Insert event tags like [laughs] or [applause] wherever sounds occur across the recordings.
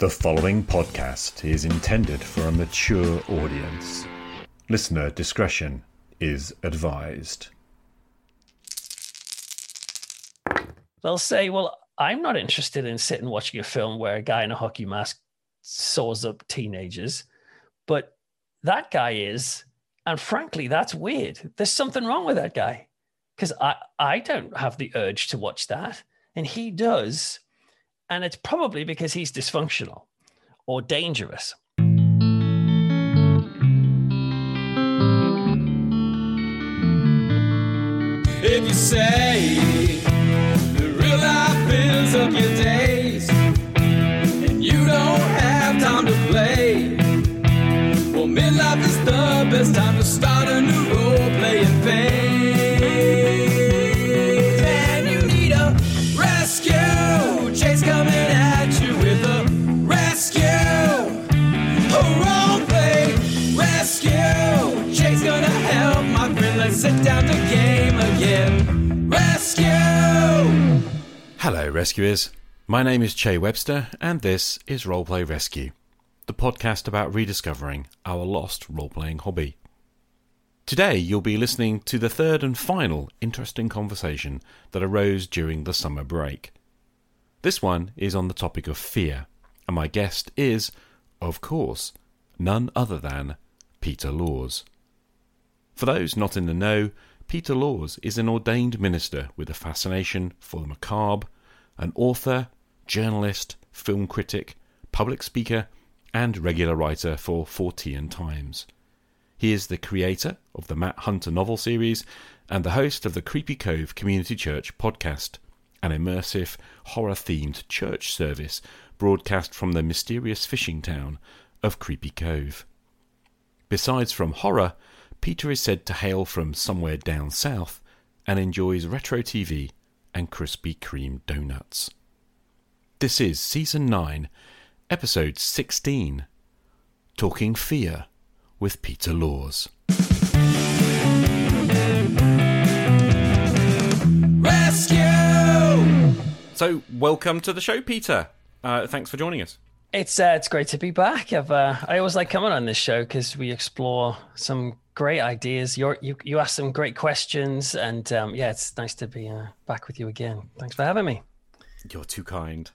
The following podcast is intended for a mature audience. Listener discretion is advised. They'll say, Well, I'm not interested in sitting watching a film where a guy in a hockey mask saws up teenagers, but that guy is. And frankly, that's weird. There's something wrong with that guy because I, I don't have the urge to watch that. And he does. And it's probably because he's dysfunctional or dangerous. If you say the real life Hello, rescuers. My name is Che Webster, and this is Roleplay Rescue, the podcast about rediscovering our lost roleplaying hobby. Today, you'll be listening to the third and final interesting conversation that arose during the summer break. This one is on the topic of fear, and my guest is, of course, none other than Peter Laws. For those not in the know, Peter Laws is an ordained minister with a fascination for the macabre, an author, journalist, film critic, public speaker, and regular writer for Fortean Times. He is the creator of the Matt Hunter novel series and the host of the Creepy Cove Community Church podcast, an immersive, horror themed church service broadcast from the mysterious fishing town of Creepy Cove. Besides from horror, Peter is said to hail from somewhere down south and enjoys retro TV and Krispy Kreme donuts. This is Season 9, Episode 16 Talking Fear with Peter Laws. Rescue. So, welcome to the show, Peter. Uh, thanks for joining us. It's uh, it's great to be back. I've uh, I always like coming on this show because we explore some great ideas. You're, you you ask some great questions, and um, yeah, it's nice to be uh, back with you again. Thanks for having me. You're too kind.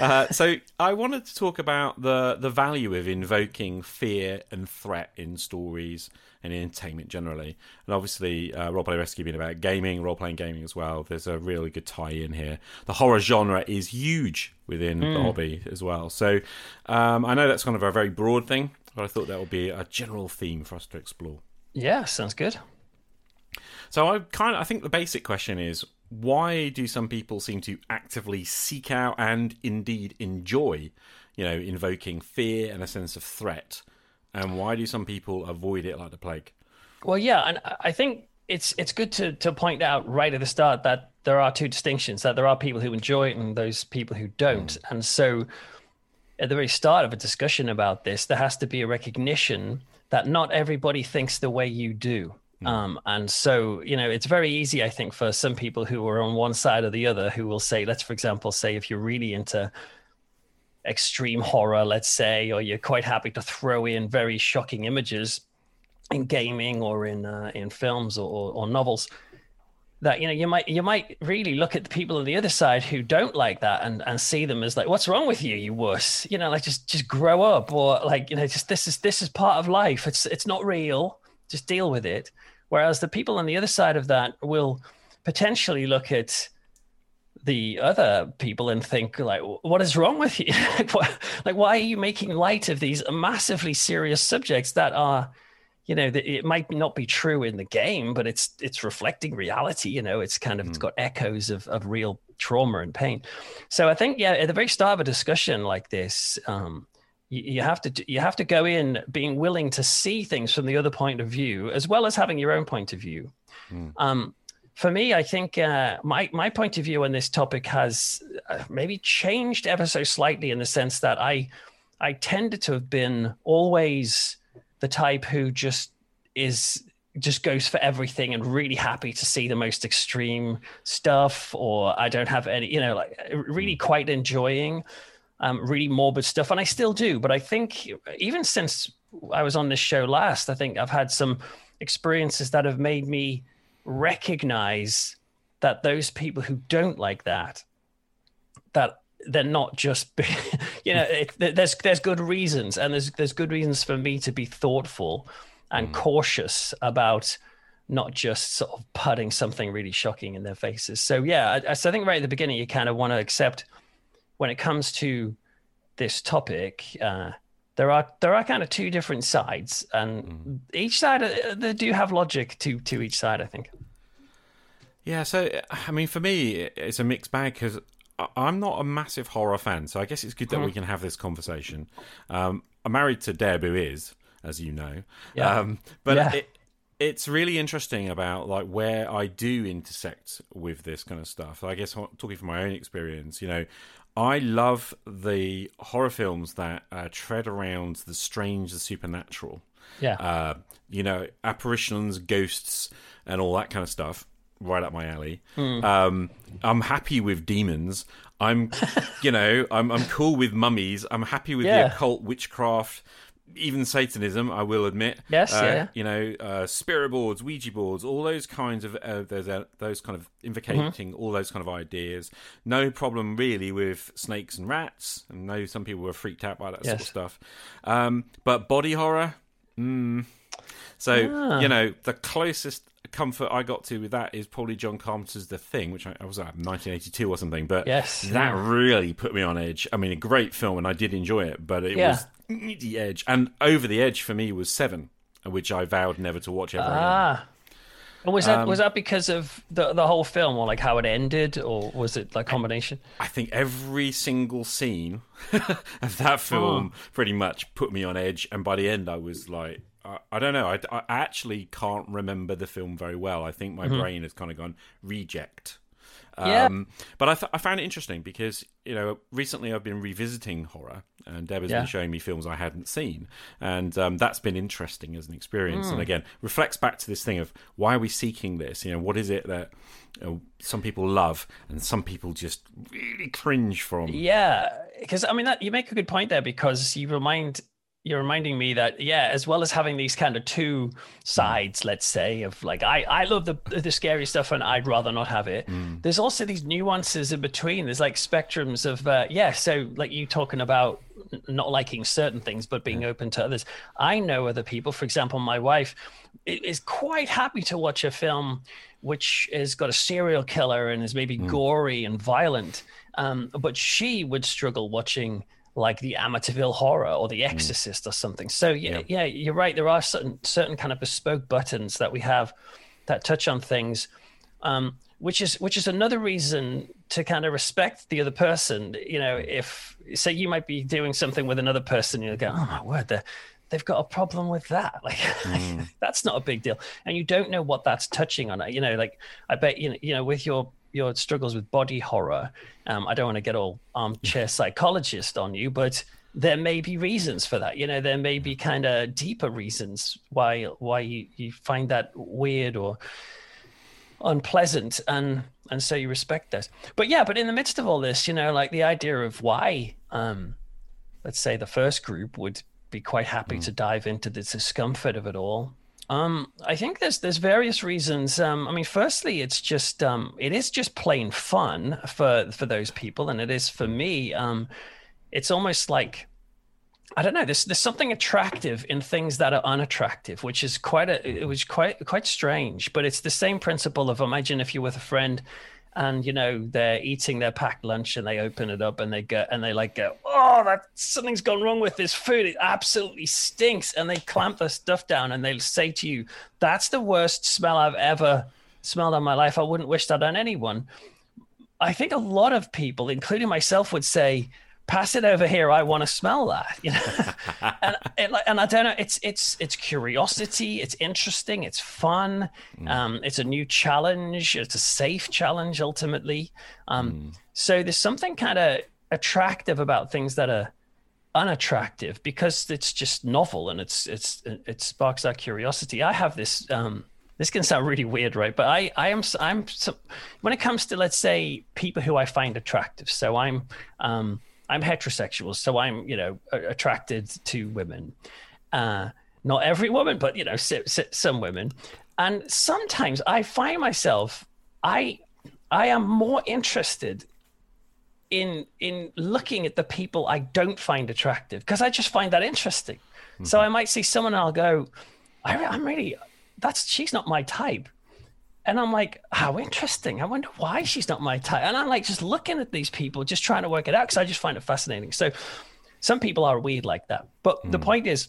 uh, [laughs] so I wanted to talk about the the value of invoking fear and threat in stories and in entertainment generally. And obviously, uh, Roleplay Rescue being about gaming, role playing gaming as well. There's a really good tie in here. The horror genre is huge within the hobby as well. So um, I know that's kind of a very broad thing, but I thought that would be a general theme for us to explore. Yeah, sounds good. So I kind of I think the basic question is why do some people seem to actively seek out and indeed enjoy, you know, invoking fear and a sense of threat, and why do some people avoid it like the plague? Well, yeah, and I- I think it's it's good to to point out right at the start that there are two distinctions. That there are people who enjoy it and those people who don't. Hmm. And so, at the very start of a discussion about this, there has to be a recognition that not everybody thinks the way you do. Um, and so, you know, it's very easy, I think, for some people who are on one side or the other who will say, let's, for example, say if you're really into extreme horror, let's say, or you're quite happy to throw in very shocking images in gaming or in uh, in films or, or, or novels that you know you might you might really look at the people on the other side who don't like that and and see them as like what's wrong with you you wuss? You know like just just grow up or like you know just this is this is part of life. It's it's not real. Just deal with it. Whereas the people on the other side of that will potentially look at the other people and think like what is wrong with you? [laughs] Like, what, like why are you making light of these massively serious subjects that are you know that it might not be true in the game but it's it's reflecting reality you know it's kind of it's got echoes of, of real trauma and pain. So i think yeah at the very start of a discussion like this um you, you have to you have to go in being willing to see things from the other point of view as well as having your own point of view. Um for me i think uh, my my point of view on this topic has uh, maybe changed ever so slightly in the sense that i i tended to have been always the type who just is just goes for everything and really happy to see the most extreme stuff or i don't have any you know like really quite enjoying um, really morbid stuff, and I still do. But I think even since I was on this show last, I think I've had some experiences that have made me recognize that those people who don't like that, that they're not just, [laughs] you know, it, there's there's good reasons, and there's there's good reasons for me to be thoughtful and cautious about not just sort of putting something really shocking in their faces. So yeah, I, I think right at the beginning you kind of want to accept when it comes to this topic. Uh, there are there are kind of two different sides, and each side uh, they do have logic to to each side. I think. Yeah, so I mean, for me, it's a mixed bag because I'm not a massive horror fan. So I guess it's good that we can have this conversation. Um, I'm married to Deb, who is, as you know. Yeah. Um, but Yeah. it, it's really interesting about like where I do intersect with this kind of stuff. I guess talking from my own experience, you know, I love the horror films that uh, tread around the strange, the supernatural Yeah. uh, you know, apparitions, ghosts, and all that kind of stuff. Right up my alley. Hmm. Um, I'm happy with demons. I'm, [laughs] you know, I'm I'm cool with mummies. I'm happy with Yeah. the occult, witchcraft, even Satanism. I will admit. Yes, Uh, yeah. You know, uh, spirit boards, Ouija boards, all those kinds of uh, those uh, those kind of invocating Mm-hmm. all those kind of ideas. No problem really with snakes and rats. I know some people were freaked out by that sort of stuff. Um, but body horror, Mm, so Ah. you know, the closest comfort I got to with that is probably John Carpenter's The Thing, which I, I was at 1982 or something. But Yes, that really put me on edge. I mean, a great film, and I did enjoy it, but it Yeah. was the edge, and over the edge for me was Seven, which I vowed never to watch ever again. Ah. And was that Um, was that because of the the whole film, or like how it ended, or was it like combination? I think every single scene [laughs] of that film Oh. pretty much put me on edge, and by the end, I was like, I, I don't know, I, I actually can't remember the film very well. I think my brain has kind of gone reject. Mm-hmm. Yeah. Um, but I, th- I found it interesting because you know recently I've been revisiting horror, and Deb has Yeah. been showing me films I hadn't seen, and um, that's been interesting as an experience. Hmm. And again, reflects back to this thing of why are we seeking this? You know, what is it that you know, some people love and some people just really cringe from? Yeah, because I mean that you make a good point there because you remind you're reminding me that yeah, as well as having these kind of two sides, let's say, of like I I love the the scary stuff and I'd rather not have it. There's also these nuances in between. There's like spectrums of uh, yeah. So like you talking about not liking certain things but being open to others. I know other people. For example, my wife is quite happy to watch a film which has got a serial killer and is maybe gory and violent. Um, but she would struggle watching like the Amityville Horror or The mm. Exorcist or something. So yeah, yeah, you're right. There are certain certain kind of bespoke buttons that we have that touch on things, um, which is which is another reason to kind of respect the other person. You know, mm. if say you might be doing something with another person, you'll go, oh my word, they're they've got a problem with that. [laughs] Like mm. that's not a big deal, and you don't know what that's touching on. You know, like I bet you know, you know with your your struggles with body horror. Um, I don't want to get all armchair [laughs] psychologist on you, but there may be reasons for that. You know, there may be kind of deeper reasons why why you, you find that weird or unpleasant and and so you respect that but yeah but in the midst of all this you know like the idea of why um let's say the first group would be quite happy to dive into the discomfort of it all um i think there's there's various reasons um i mean firstly it's just um it is just plain fun for for those people and it is for me um it's almost like I don't know. There's there's something attractive in things that are unattractive, which is quite a it was quite quite strange. But it's the same principle of imagine if you're with a friend, and you know they're eating their packed lunch and they open it up and they go and they like go, oh, that something's gone wrong with this food. It absolutely stinks, and they clamp their stuff down and they'll say to you, that's the worst smell I've ever smelled in my life. I wouldn't wish that on anyone. I think a lot of people, including myself, would say, "Pass it over here. I want to smell that." You know, [laughs] and it, like- and I don't know. It's it's it's curiosity. It's interesting. It's fun. Um, it's a new challenge. It's a safe challenge ultimately. Um, So there's something kind of attractive about things that are unattractive because it's just novel and it's it's it sparks our curiosity. I have this um this can sound really weird, right? But I I am I'm so, when it comes to let's say people who I find attractive. So I'm um I'm heterosexual, so I'm you know attracted to women. Uh, not every woman, but you know some women. And sometimes I find myself I I am more interested in in looking at the people I don't find attractive because I just find that interesting. So I might see someone and I'll go, I, I'm really that's she's not my type. And I'm like, how interesting. I wonder why she's not my type. And I'm like just looking at these people, just trying to work it out because I just find it fascinating. So some people are weird like that. But the point is,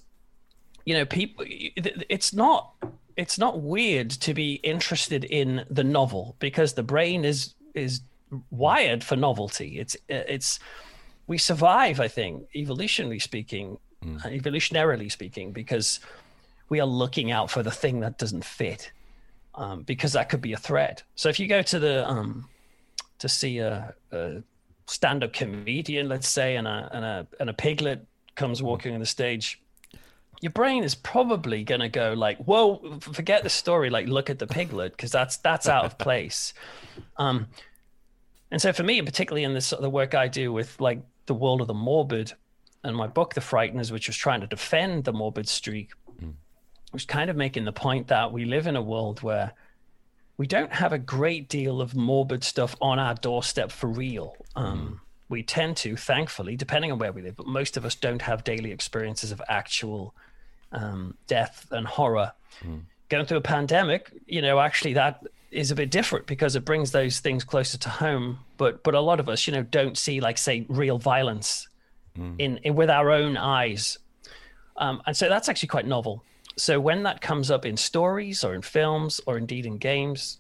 you know, people it's not it's not weird to be interested in the novel because the brain is is wired for novelty. It's it's we survive, I think, evolutionarily speaking, uh, evolutionarily speaking, because we are looking out for the thing that doesn't fit, um, because that could be a threat. So if you go to the um, to see a, a stand-up comedian, let's say, and a and a and a piglet comes walking on the stage, your brain is probably going to go like, "Whoa, forget the story. Like, look at the piglet because that's that's out of [laughs] place." Um, and so for me, particularly in this the work I do with like the world of the morbid, and my book, The Frighteners, which was trying to defend the morbid streak, was kind of making the point that we live in a world where we don't have a great deal of morbid stuff on our doorstep for real. Um, We tend to, thankfully, depending on where we live, but most of us don't have daily experiences of actual um, death and horror. Going through a pandemic, you know, actually that is a bit different because it brings those things closer to home. But but a lot of us, you know, don't see like say real violence in, in with our own eyes, um, and so that's actually quite novel. So when that comes up in stories or in films or indeed in games,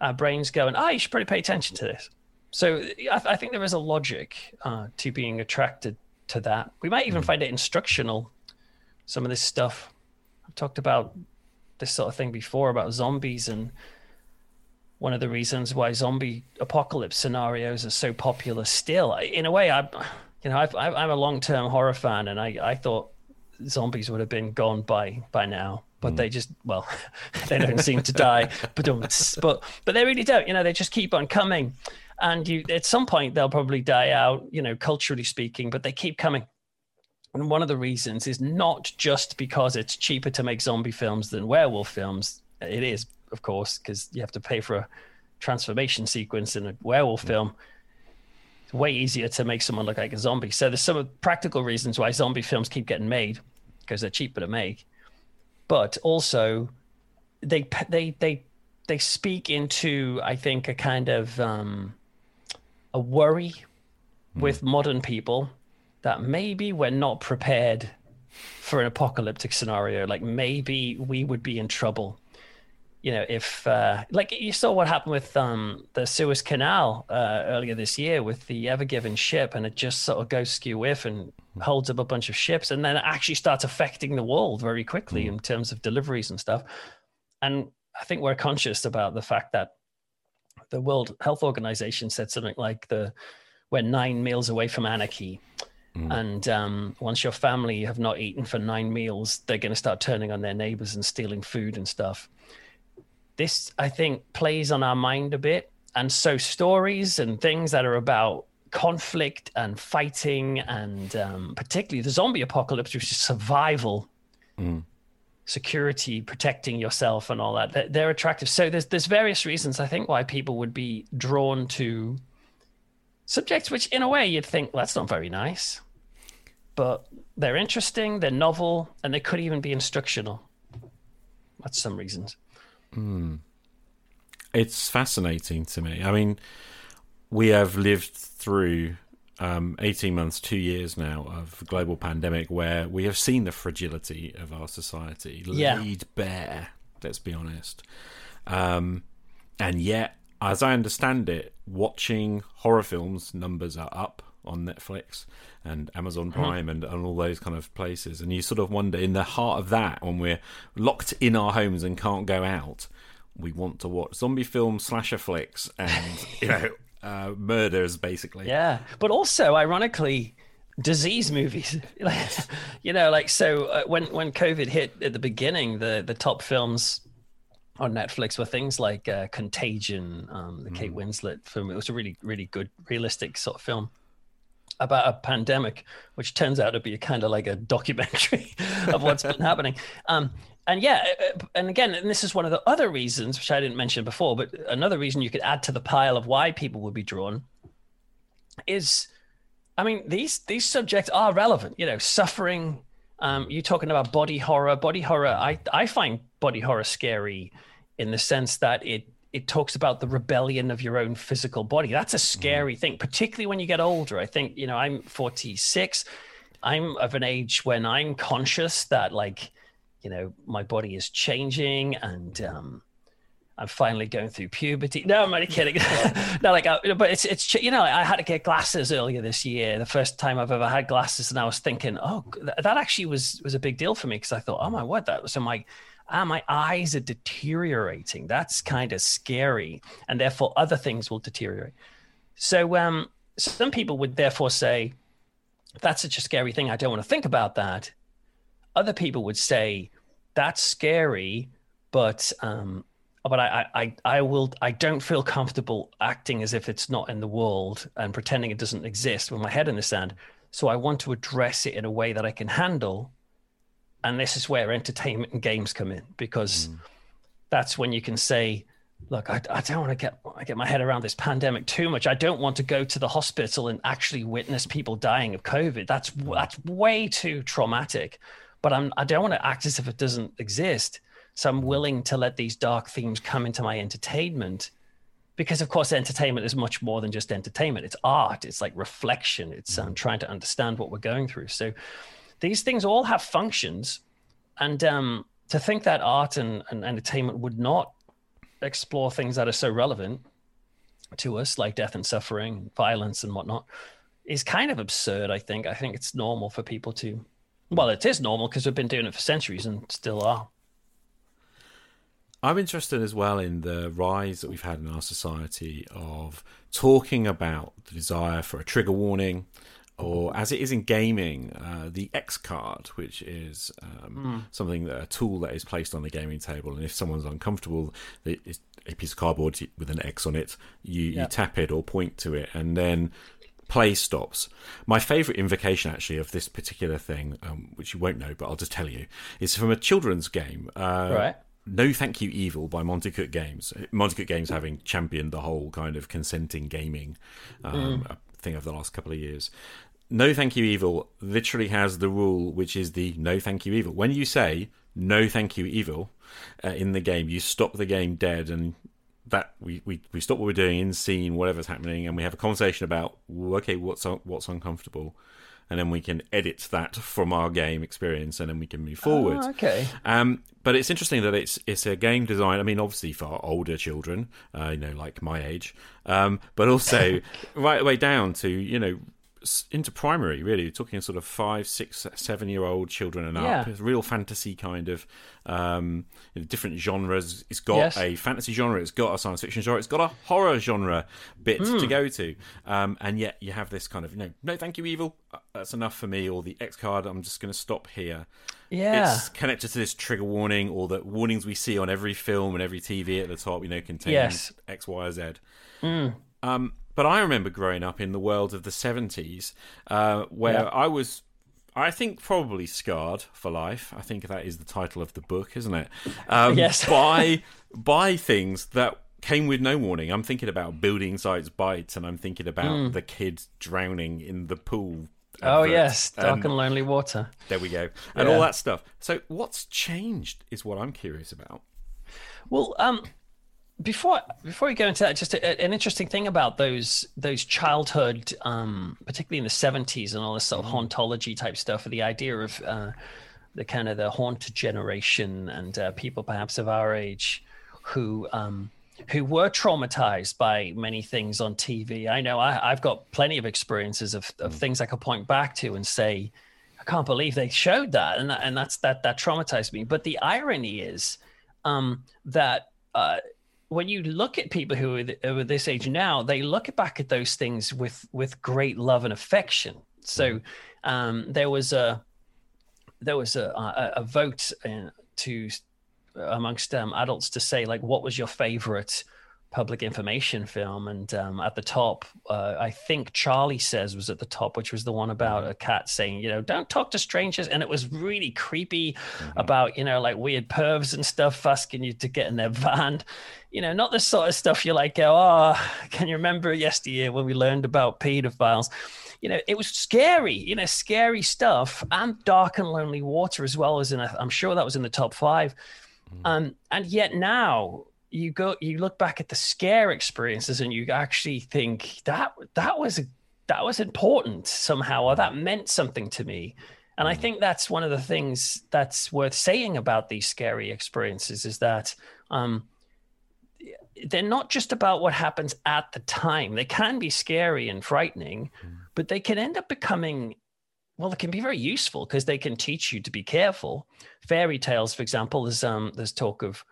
our brains go and ah, you should probably pay attention to this. So I, I think there is a logic uh, to being attracted to that. We might even find it instructional. Some of this stuff I've talked about this sort of thing before about zombies and one of the reasons why zombie apocalypse scenarios are so popular still. In a way, I, you know, I've, I'm a long-term horror fan, and I, I thought zombies would have been gone by by now, but hmm. they just, well, [laughs] they don't seem to die, but but but they really don't. You know, they just keep on coming, and you at some point they'll probably die out. You know, culturally speaking, but they keep coming. And one of the reasons is not just because it's cheaper to make zombie films than werewolf films. It is, of course, because you have to pay for a transformation sequence in a werewolf hmm. film. It's way easier to make someone look like a zombie. So there's some practical reasons why zombie films keep getting made because they're cheaper to make. But also, they they they they speak into I think a kind of um, a worry with modern people that maybe we're not prepared for an apocalyptic scenario. Like maybe we would be in trouble. You know, if uh, like you saw what happened with um, the Suez Canal uh, earlier this year with the Ever Given ship, and it just sort of goes skew whiff and holds up a bunch of ships, and then it actually starts affecting the world very quickly in terms of deliveries and stuff. And I think we're conscious about the fact that the World Health Organization said something like the we're nine meals away from anarchy. And um, once your family have not eaten for nine meals, they're going to start turning on their neighbors and stealing food and stuff. This, I think, plays on our mind a bit. And so, stories and things that are about conflict and fighting, and um, particularly the zombie apocalypse, which is survival, security, protecting yourself, and all that, they're, they're attractive. So, there's, there's various reasons, I think, why people would be drawn to subjects which in a way you'd think well, that's not very nice but they're interesting they're novel and they could even be instructional that's some reasons It's fascinating to me. I mean, we have lived through um, 18 months, two years now of global pandemic where we have seen the fragility of our society Yeah. laid bare, let's be honest. Um, and yet, as I understand it, watching horror films numbers are up on Netflix and Amazon Prime and, and all those kind of places. And you sort of wonder, in the heart of that, when we're locked in our homes and can't go out, we want to watch zombie films, slasher flicks, and [laughs] you know, uh, murders, basically. yeah. But also ironically disease movies. [laughs] Like, you know like so uh, when when covid hit at the beginning the the top films on netflix were things like uh, contagion um, the kate winslet film. It was a really really good realistic sort of film about a pandemic, which turns out to be kind of like a documentary [laughs] of what's been happening. Um, and yeah, uh, uh, and again, and this is one of the other reasons, which I didn't mention before, but another reason you could add to the pile of why people would be drawn is, I mean, these these subjects are relevant. You know, suffering. Um, you talking about body horror? Body horror. I I find body horror scary, in the sense that it it talks about the rebellion of your own physical body. That's a scary mm. thing, particularly when you get older. I think you know I'm 46. I'm of an age when I'm conscious that like you know my body is changing and um, I'm finally going through puberty. No, I'm only kidding. [laughs] [laughs] no, like, I, but it's it's you know, I had to get glasses earlier this year, the first time I've ever had glasses, and I was thinking, oh, that actually was was a big deal for me because I thought, oh my word, that was so my ah, my eyes are deteriorating. That's kind of scary, and therefore other things will deteriorate. So, um, some people would therefore say, that's such a scary thing. I don't want to think about that. Other people would say, that's scary, but um, but I, I I will I don't feel comfortable acting as if it's not in the world and pretending it doesn't exist with my head in the sand. So I want to address it in a way that I can handle. And this is where entertainment and games come in because mm. that's when you can say, look, I, I don't want to get I get my head around this pandemic too much. I don't want to go to the hospital and actually witness people dying of COVID. That's that's way too traumatic but I'm, I don't want to act as if it doesn't exist. So I'm willing to let these dark themes come into my entertainment because of course entertainment is much more than just entertainment it's art it's like reflection it's um, trying to understand what we're going through so these things all have functions and um, to think that art and, and entertainment would not explore things that are so relevant to us like death and suffering violence and whatnot is kind of absurd i think i think it's normal for people to well, it is normal because we've been doing it for centuries and still are. I'm interested as well in the rise that we've had in our society of talking about the desire for a trigger warning, or as it is in gaming, uh, the X card, which is um, mm. something that a tool that is placed on the gaming table, and if someone's uncomfortable, it's a piece of cardboard with an X on it. You, you tap it or point to it, and then play stops. My favourite invocation, actually, of this particular thing, um, which you won't know, but I'll just tell you, is from a children's game. Uh, right. No Thank You Evil by Monte Cook Games. Monte Cook Games having championed the whole kind of consenting gaming um, mm. thing over the last couple of years. No Thank You Evil literally has the rule, which is the No Thank You Evil. When you say No Thank You Evil uh, in the game, you stop the game dead and that we, we, we stop what we're doing in scene, whatever's happening, and we have a conversation about okay, what's what's uncomfortable, and then we can edit that from our game experience, and then we can move forward. Oh, okay. Um, but it's interesting that it's it's a game design. I mean, obviously for older children, uh, you know, like my age, um, but also [laughs] right the way down to you know into primary, really. talking sort of five, six, seven year old children and yeah. up. It's real fantasy kind of um, different genres. It's got yes. a fantasy genre, it's got a science fiction genre, it's got a horror genre bit mm. to hmm. go to. Um, and yet you have this kind of, you know, no, thank you, evil. Uh, that's enough for me. Or the X card, I'm just going to stop here. Yeah. It's connected to this trigger warning or the warnings we see on every film and every TV at the top, you know, contain yes. X, Y, or Z. Mm. Um, but I remember growing up in the world of the 70s uh, where yeah. I was I think probably scarred for life. I think that is the title of the book, isn't it? Um, yes. [laughs] by by things that came with no warning. I'm thinking about building sites bites, and I'm thinking about mm. the kids drowning in the pool. Oh yes, dark and, and, lonely water. There we go, and yeah. all that stuff. So what's changed is what I'm curious about. Well, um, before before we go into that, just a, an interesting thing about those those childhood, um, particularly in the seventies and all this sort of mm-hmm. hauntology type stuff, or the idea of uh, the kind of the haunted generation and uh, people perhaps of our age who um, who were traumatized by many things on TV. I know I, have got plenty of experiences of, of mm. things I could point back to and say, I can't believe they showed that, and and that's that that traumatized me. But the irony is um, that. Uh, when you look at people who are, this age now, they look back at those things with with great love and affection. So mm-hmm. um, there was a there was a a, a vote in, to amongst um, adults to say like, what was your favorite public information film, and um, at the top, uh, I think Charlie Says was at the top, which was the one about a cat saying, you know, don't talk to strangers, and it was really creepy about you know like weird pervs and stuff asking you to get in their van, you know, not the sort of stuff you like go, oh, can you remember yesteryear when we learned about pedophiles? You know, it was scary, you know, scary stuff and dark and lonely water as well as in, a, I'm sure that was in the top five. Um, and yet now you go, you look back at the scare experiences and you actually think that that was that was important somehow, or that meant something to me. And I think that's one of the things that's worth saying about these scary experiences is that um, they're not just about what happens at the time. They can be scary and frightening, but they can end up becoming well, it can be very useful because they can teach you to be careful. Fairy tales, for example, there's um there's talk of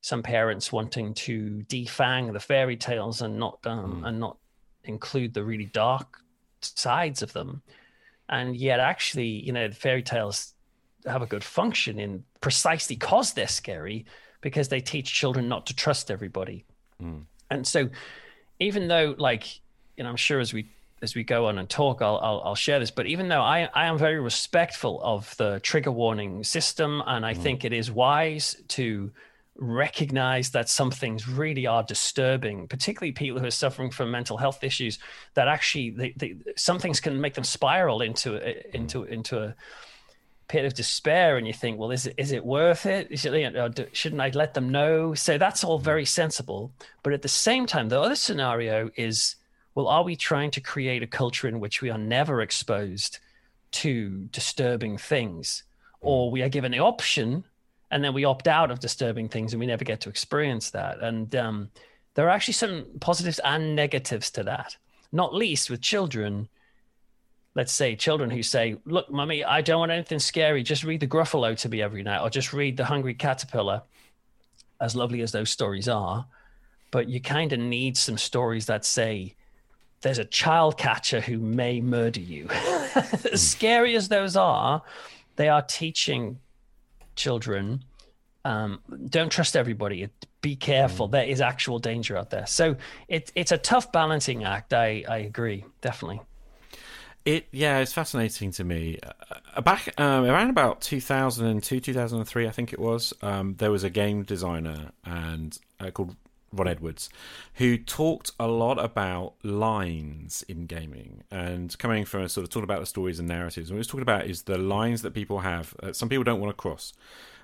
some parents wanting to defang the fairy tales and not um hmm. and not include the really dark sides of them. And yet actually, you know, the fairy tales have a good function in precisely because they're scary, because they teach children not to trust everybody. Hmm. And so even though like you know i'm sure as we as we go on and talk i'll i'll, I'll share this but even though i i am very respectful of the trigger warning system and i hmm. think it is wise to recognize that some things really are disturbing particularly people who are suffering from mental health issues that actually they, they, some things can make them spiral into a- into mm-hmm. into a pit of despair and you think well is it is it worth it? It, uh, do- shouldn't i let them know? So that's all very mm-hmm. sensible but at the same time the other scenario is well are we trying to create a culture in which we are never exposed to disturbing things? Or mm-hmm. we are given the option and then we opt out of disturbing things and we never get to experience that and um, there are actually some positives and negatives to that not least with children let's say children who say, "Look, mummy, I don't want anything scary. Just read the Gruffalo to me every night, or just read the Hungry Caterpillar." As lovely as those stories are, but you kind of need some stories that say, "There's a child catcher who may murder you." [laughs] as scary as those are, they are teaching children um, don't trust everybody. Be careful. There is actual danger out there. So it, it's a tough balancing act. I, I agree, definitely. It yeah, it's fascinating to me. Uh, back um, around about 2002, 2003, I think it was. Um, there was a game designer and uh, called Ron Edwards, who talked a lot about lines in gaming and coming from a sort of talking about the stories and narratives. And what he was talking about is the lines that people have. Uh, some people don't want to cross.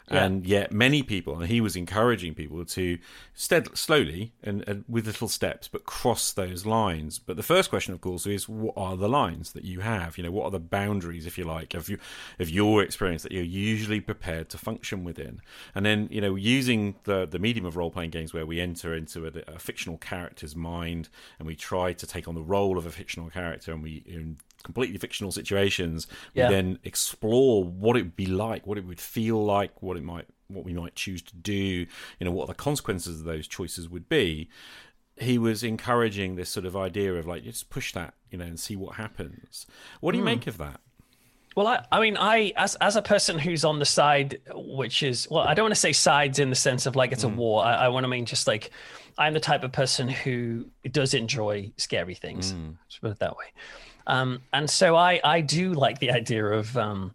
And yet, many people, and he was encouraging people to stead slowly and, and with little steps, but cross those lines. But the first question, of course, is what are the lines that you have? You know, what are the boundaries, if you like, of you of your experience that you're usually prepared to function within? And then, you know, using the the medium of role playing games where we enter into a, a fictional character's mind and we try to take on the role of a fictional character, and we in completely fictional situations, we Yeah. then explore what it would be like, what it would feel like, what it might, what we might choose to do, you know, what the consequences of those choices would be. He was encouraging this sort of idea of like, just push that, you know, and see what happens. What do you hmm. make of that? Well, I, I mean, I as as a person who's on the side, which is well, I don't want to say sides in the sense of like it's a hmm. war. I, I want to mean just like I'm the type of person who does enjoy scary things. Hmm. Let's put it that way. Um, and so I I do like the idea of um,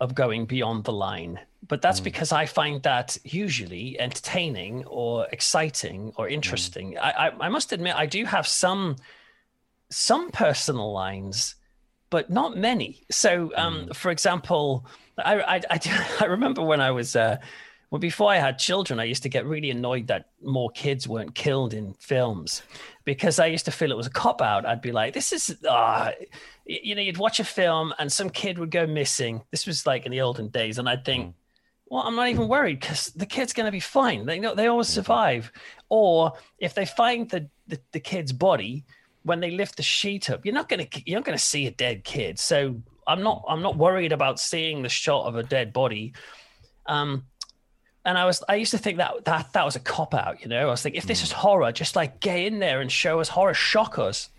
of going beyond the line, but that's because I find that usually entertaining or exciting or interesting. I, I I must admit I do have some some personal lines but not many. So, um, for example, I, I, I, do- [laughs] I remember when I was, uh, well, before I had children, I used to get really annoyed that more kids weren't killed in films because I used to feel it was a cop out. I'd be like, this is, uh, you know, you'd watch a film and some kid would go missing. This was like in the olden days. And I'd think, well, I'm not even worried because the kid's going to be fine. They know they always survive. Or if they find the, the, the kid's body, when they lift the sheet up, you're not going to you're not going to see a dead kid. So I'm not I'm not worried about seeing the shot of a dead body. Um, and I was I used to think that that that was a cop out. You know, I was thinking if this is horror, just like get in there and show us horror, shock us.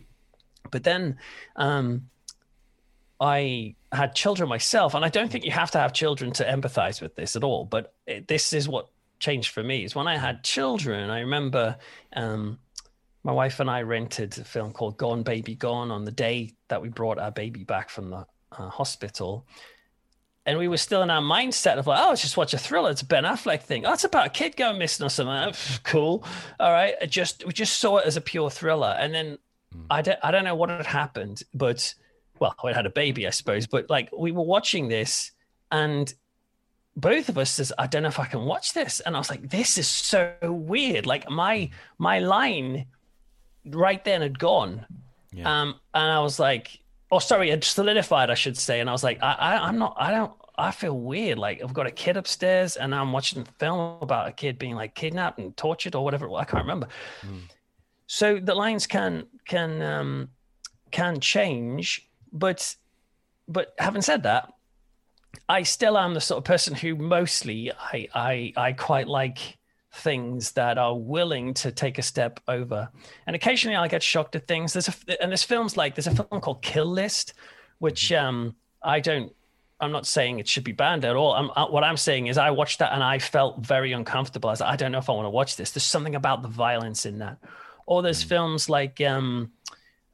But then, um, I had children myself, and I don't think you have to have children to empathize with this at all. But it, this is what changed for me is when I had children. I remember um, my wife and I rented a film called Gone Baby Gone on the day that we brought our baby back from the uh, hospital. And we were still in our mindset of like, oh, let's just watch a thriller. It's a Ben Affleck thing. Oh, it's about a kid going missing or something. Oh, cool. All right. I just we just saw it as a pure thriller. And then I don't I don't know what had happened, but well, I had a baby, I suppose. But like we were watching this and both of us says, I don't know if I can watch this. And I was like, this is so weird. Like my my line right then had gone. Yeah. Um, and I was like, oh, sorry, it solidified, I should say. And I was like, I, I, I'm not, I don't, I feel weird. Like I've got a kid upstairs and I'm watching a film about a kid being like kidnapped and tortured or whatever. I can't remember. So the lines can, can, um, can change, but, but having said that, I still am the sort of person who mostly I, I, I quite like things that are willing to take a step over. And occasionally I'll get shocked at things. There's a and there's films like there's a film called Kill List, which um I don't I'm not saying it should be banned at all. I'm, uh, what I'm saying is I watched that and I felt very uncomfortable. I was like, I don't know if I want to watch this. There's something about the violence in that. Or there's films like um,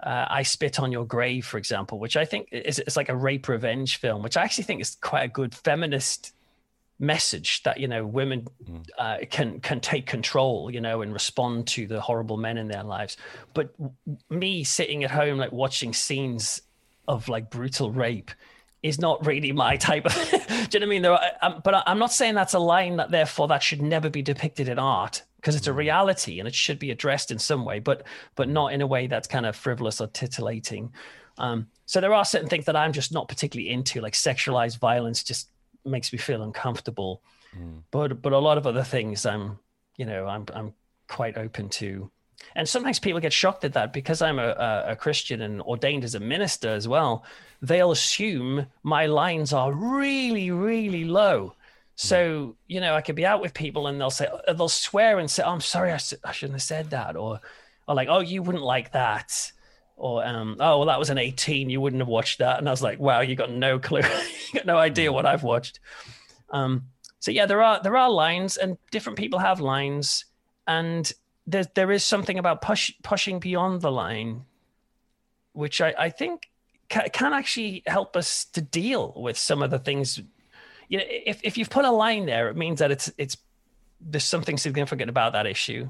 uh, I Spit on Your Grave, for example, which I think is it's like a rape revenge film, which I actually think is quite a good feminist message that you know women uh, can can take control you know and respond to the horrible men in their lives. But me sitting at home like watching scenes of like brutal rape is not really my type of [laughs] do you know what i mean? There are, um, but i'm not saying that's a line that therefore that should never be depicted in art because it's a reality and it should be addressed in some way but but not in a way that's kind of frivolous or titillating. Um, so there are certain things that i'm just not particularly into like sexualized violence just makes me feel uncomfortable. Mm. But but a lot of other things i'm you know i'm i'm quite open to. And sometimes people get shocked at that because i'm a, a, a christian and ordained as a minister as well. They'll assume my lines are really really low. Mm. So you know i could be out with people and they'll say they'll swear and say oh, i'm sorry I, I shouldn't have said that or or like oh you wouldn't like that or um, oh well that was an 18 you wouldn't have watched that. And i was like wow you got no clue. [laughs] You got no idea what i've watched. Um, so yeah there are there are lines and different people have lines and there, there is something about push, pushing beyond the line which i, I think ca- can actually help us to deal with some of the things. You know if, if you've put a line there it means that it's it's there's something significant about that issue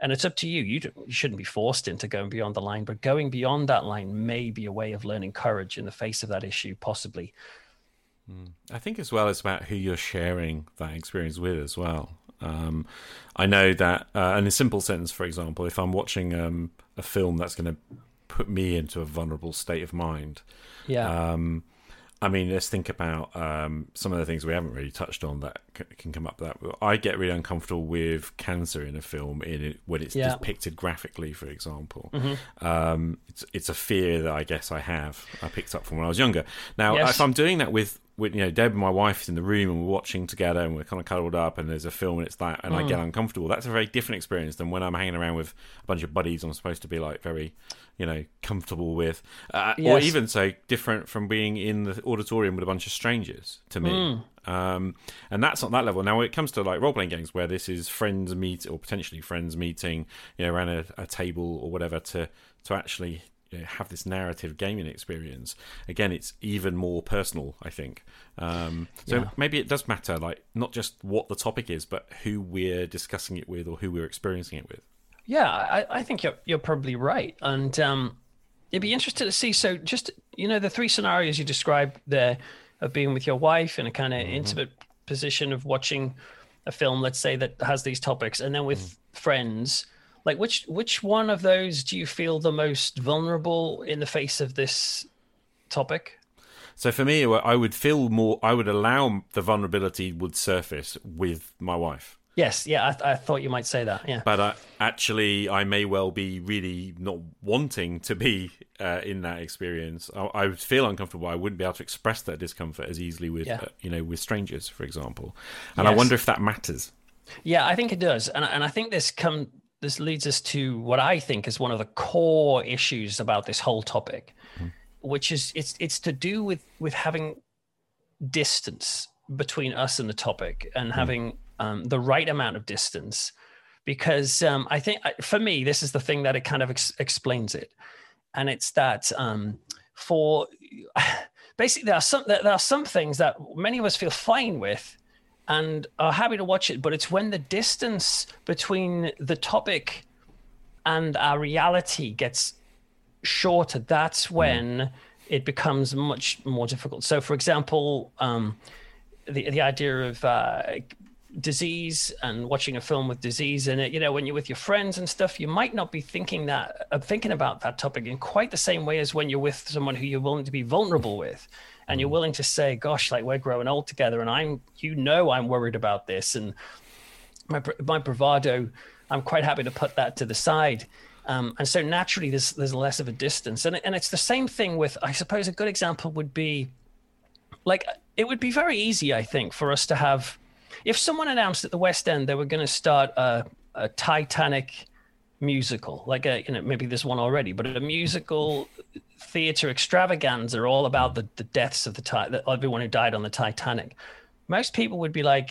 and it's up to you. You, you shouldn't be forced into going beyond the line, but going beyond that line may be a way of learning courage in the face of that issue, possibly. I think as well it's about who you're sharing that experience with as well. Um, I know that, uh, in a simple sentence, for example, if I'm watching um, a film that's going to put me into a vulnerable state of mind, Yeah. um, I mean, let's think about um, some of the things we haven't really touched on that c- can come up. That I get really uncomfortable with cancer in a film in it when it's Yeah. Mm-hmm. depicted graphically, for example. Um, it's it's a fear that I guess I have. I picked up from when I was younger. Now, Yes. if I'm doing that with with you know Deb and my wife is in the room and we're watching together and we're kind of cuddled up and there's a film and it's that and I Mm. get uncomfortable. That's a very different experience than when I'm hanging around with a bunch of buddies I'm supposed to be like very, you know, comfortable with, uh, or even so different from being in the auditorium with a bunch of strangers to me. Mm. Um, and that's on that level. Now, when it comes to like role playing games where this is friends meet or potentially friends meeting, you know, around a, a table or whatever to to actually you know, have this narrative gaming experience. Again, it's even more personal, I think. Um, so Yeah. maybe it does matter, like not just what the topic is, but who we're discussing it with or who we're experiencing it with. Yeah, I, I think you're you're probably right, and um, it'd be interesting to see. So, just you know, the three scenarios you described there of being with your wife in a kind of intimate position of watching a film, let's say that has these topics, and then with friends. Like, which which one of those do you feel the most vulnerable in the face of this topic? So for me, I would feel more. I would allow the vulnerability would surface with my wife. Yes, yeah, I, I thought you might say that. Yeah, but uh, actually, I may well be really not wanting to be uh, in that experience. I, I would feel uncomfortable. I wouldn't be able to express that discomfort as easily with, Yeah. uh, you know, with strangers, for example. And I wonder if that matters. Yeah, I think it does, and and I think this come this leads us to what I think is one of the core issues about this whole topic, which is it's it's to do with with having distance between us and the topic and having um, the right amount of distance, because um, I think for me this is the thing that it kind of ex- explains it, and it's that um, for [sighs] basically there are some there are some things that many of us feel fine with and are happy to watch it, but it's when the distance between the topic and our reality gets shorter. That's when it becomes much more difficult. So, for example, um, the the idea of uh, disease and watching a film with disease in it, you know, when you're with your friends and stuff, you might not be thinking that uh, thinking about that topic in quite the same way as when you're with someone who you're willing to be vulnerable with. And you're willing to say, "Gosh, like we're growing old together, and I'm, you know, I'm worried about this, and my my bravado, I'm quite happy to put that to the side. Um, and so naturally, there's there's less of a distance, and and it's the same thing with. I suppose a good example would be, like, it would be very easy, I think, for us to have, if someone announced at the West End they were going to start a, a Titanic musical, like a you know maybe there's one already, but a musical theater extravaganza all about the the deaths of the the- everyone who died on the Titanic. Most people would be like,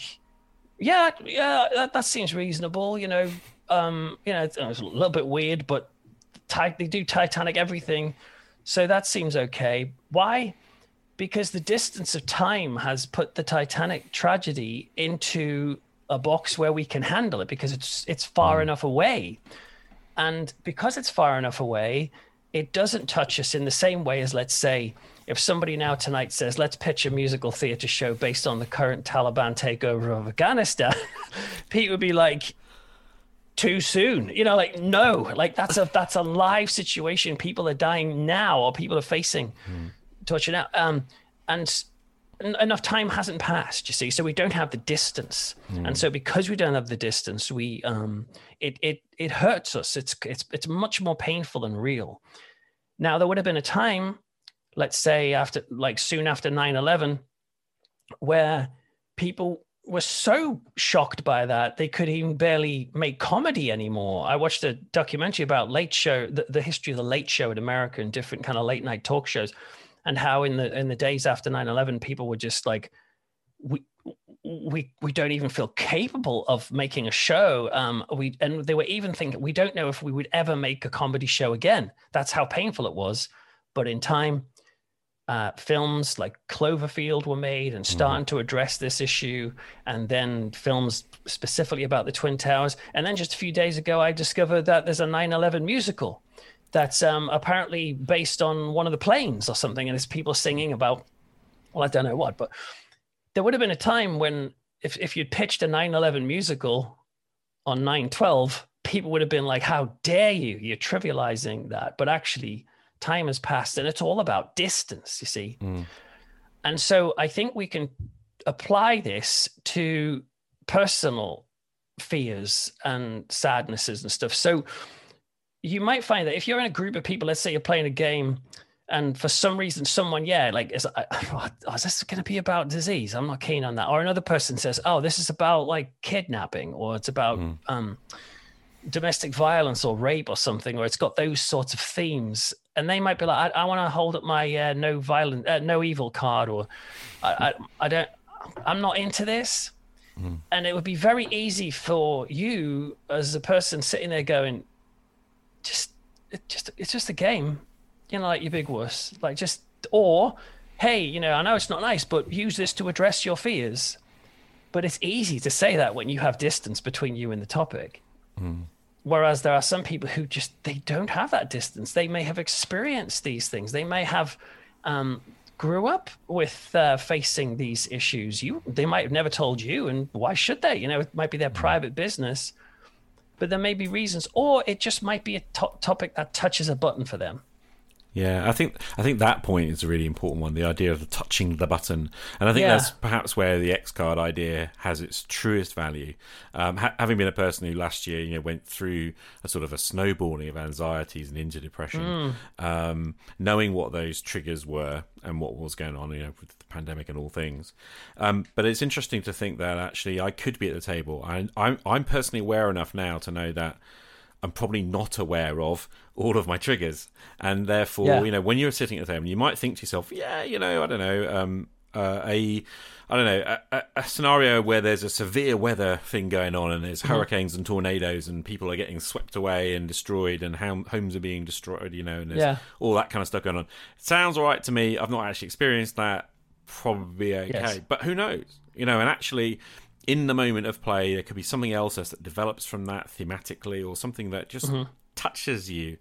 yeah, yeah, that, that seems reasonable. You know, um, you know, it's, it's a little bit weird, but they do Titanic everything, so that seems okay. Why? Because the distance of time has put the Titanic tragedy into a box where we can handle it because it's it's far enough away, and because it's far enough away, it doesn't touch us in the same way as let's say if somebody now tonight says let's pitch a musical theater show based on the current taliban takeover of afghanistan [laughs] pete would be like too soon. You know like no like that's a that's a live situation. People are dying now or people are facing torture now um and enough time hasn't passed you see so we don't have the distance. And so because we don't have the distance we um it it it hurts us. It's it's it's much more painful than real. Now there would have been a time let's say after like soon after 9-11 where people were so shocked by that they could even barely make comedy anymore. I watched a documentary about late show the, the history of the late show in america and different kind of late night talk shows and how in the in the days after 9-11 people were just like we we we don't even feel capable of making a show. Um we and they were even thinking we don't know if we would ever make a comedy show again. That's how painful it was. But in time uh, films like Cloverfield were made and starting to address this issue, and then films specifically about the Twin Towers. And then just a few days ago, I discovered that there's a 9 11 musical that's um, apparently based on one of the planes or something, and it's people singing about, well, I don't know what, but there would have been a time when if, if you'd pitched a 9 11 musical on 9 12, people would have been like, How dare you? You're trivializing that. But actually, time has passed and it's all about distance, you see. And so I think we can apply this to personal fears and sadnesses and stuff. So you might find that if you're in a group of people, let's say you're playing a game, and for some reason, someone, yeah, like, is, [laughs] oh, is this going to be about disease? I'm not keen on that. Or another person says, oh, this is about like kidnapping, or it's about um, domestic violence or rape or something, or it's got those sorts of themes. And they might be like, I, I want to hold up my uh, no violent, uh, no evil card, or I, I, I don't, I'm not into this. And it would be very easy for you as a person sitting there going, just, it just, it's just a game, you know, like your big wuss, like just, or, hey, you know, I know it's not nice, but use this to address your fears. But it's easy to say that when you have distance between you and the topic. Whereas there are some people who just they don't have that distance. They may have experienced these things. They may have um, grew up with uh, facing these issues. You they might have never told you, and why should they? You know, it might be their private business. But there may be reasons, or it just might be a to- topic that touches a button for them. Yeah, I think I think that point is a really important one. The idea of the touching the button, and I think Yeah. that's perhaps where the X card idea has its truest value. Um, ha- having been a person who last year, you know, went through a sort of a snowballing of anxieties and into depression, um, knowing what those triggers were and what was going on, you know, with pandemic and all things. Um, but it's interesting to think that actually I could be at the table. I, I'm I'm personally aware enough now to know that. I'm probably not aware of all of my triggers, and therefore, Yeah. you know, when you're sitting at the table, you might think to yourself, "Yeah, you know, I don't know, um, uh, a I don't know a, a, scenario where there's a severe weather thing going on and there's mm-hmm. hurricanes and tornadoes and people are getting swept away and destroyed and homes are being destroyed, you know, and there's yeah. all that kind of stuff going on. It sounds all right to me. I've not actually experienced that. Probably okay, yes. but who knows? You know, and actually. In the moment of play, there could be something else that develops from that thematically, or something that just mm-hmm. touches you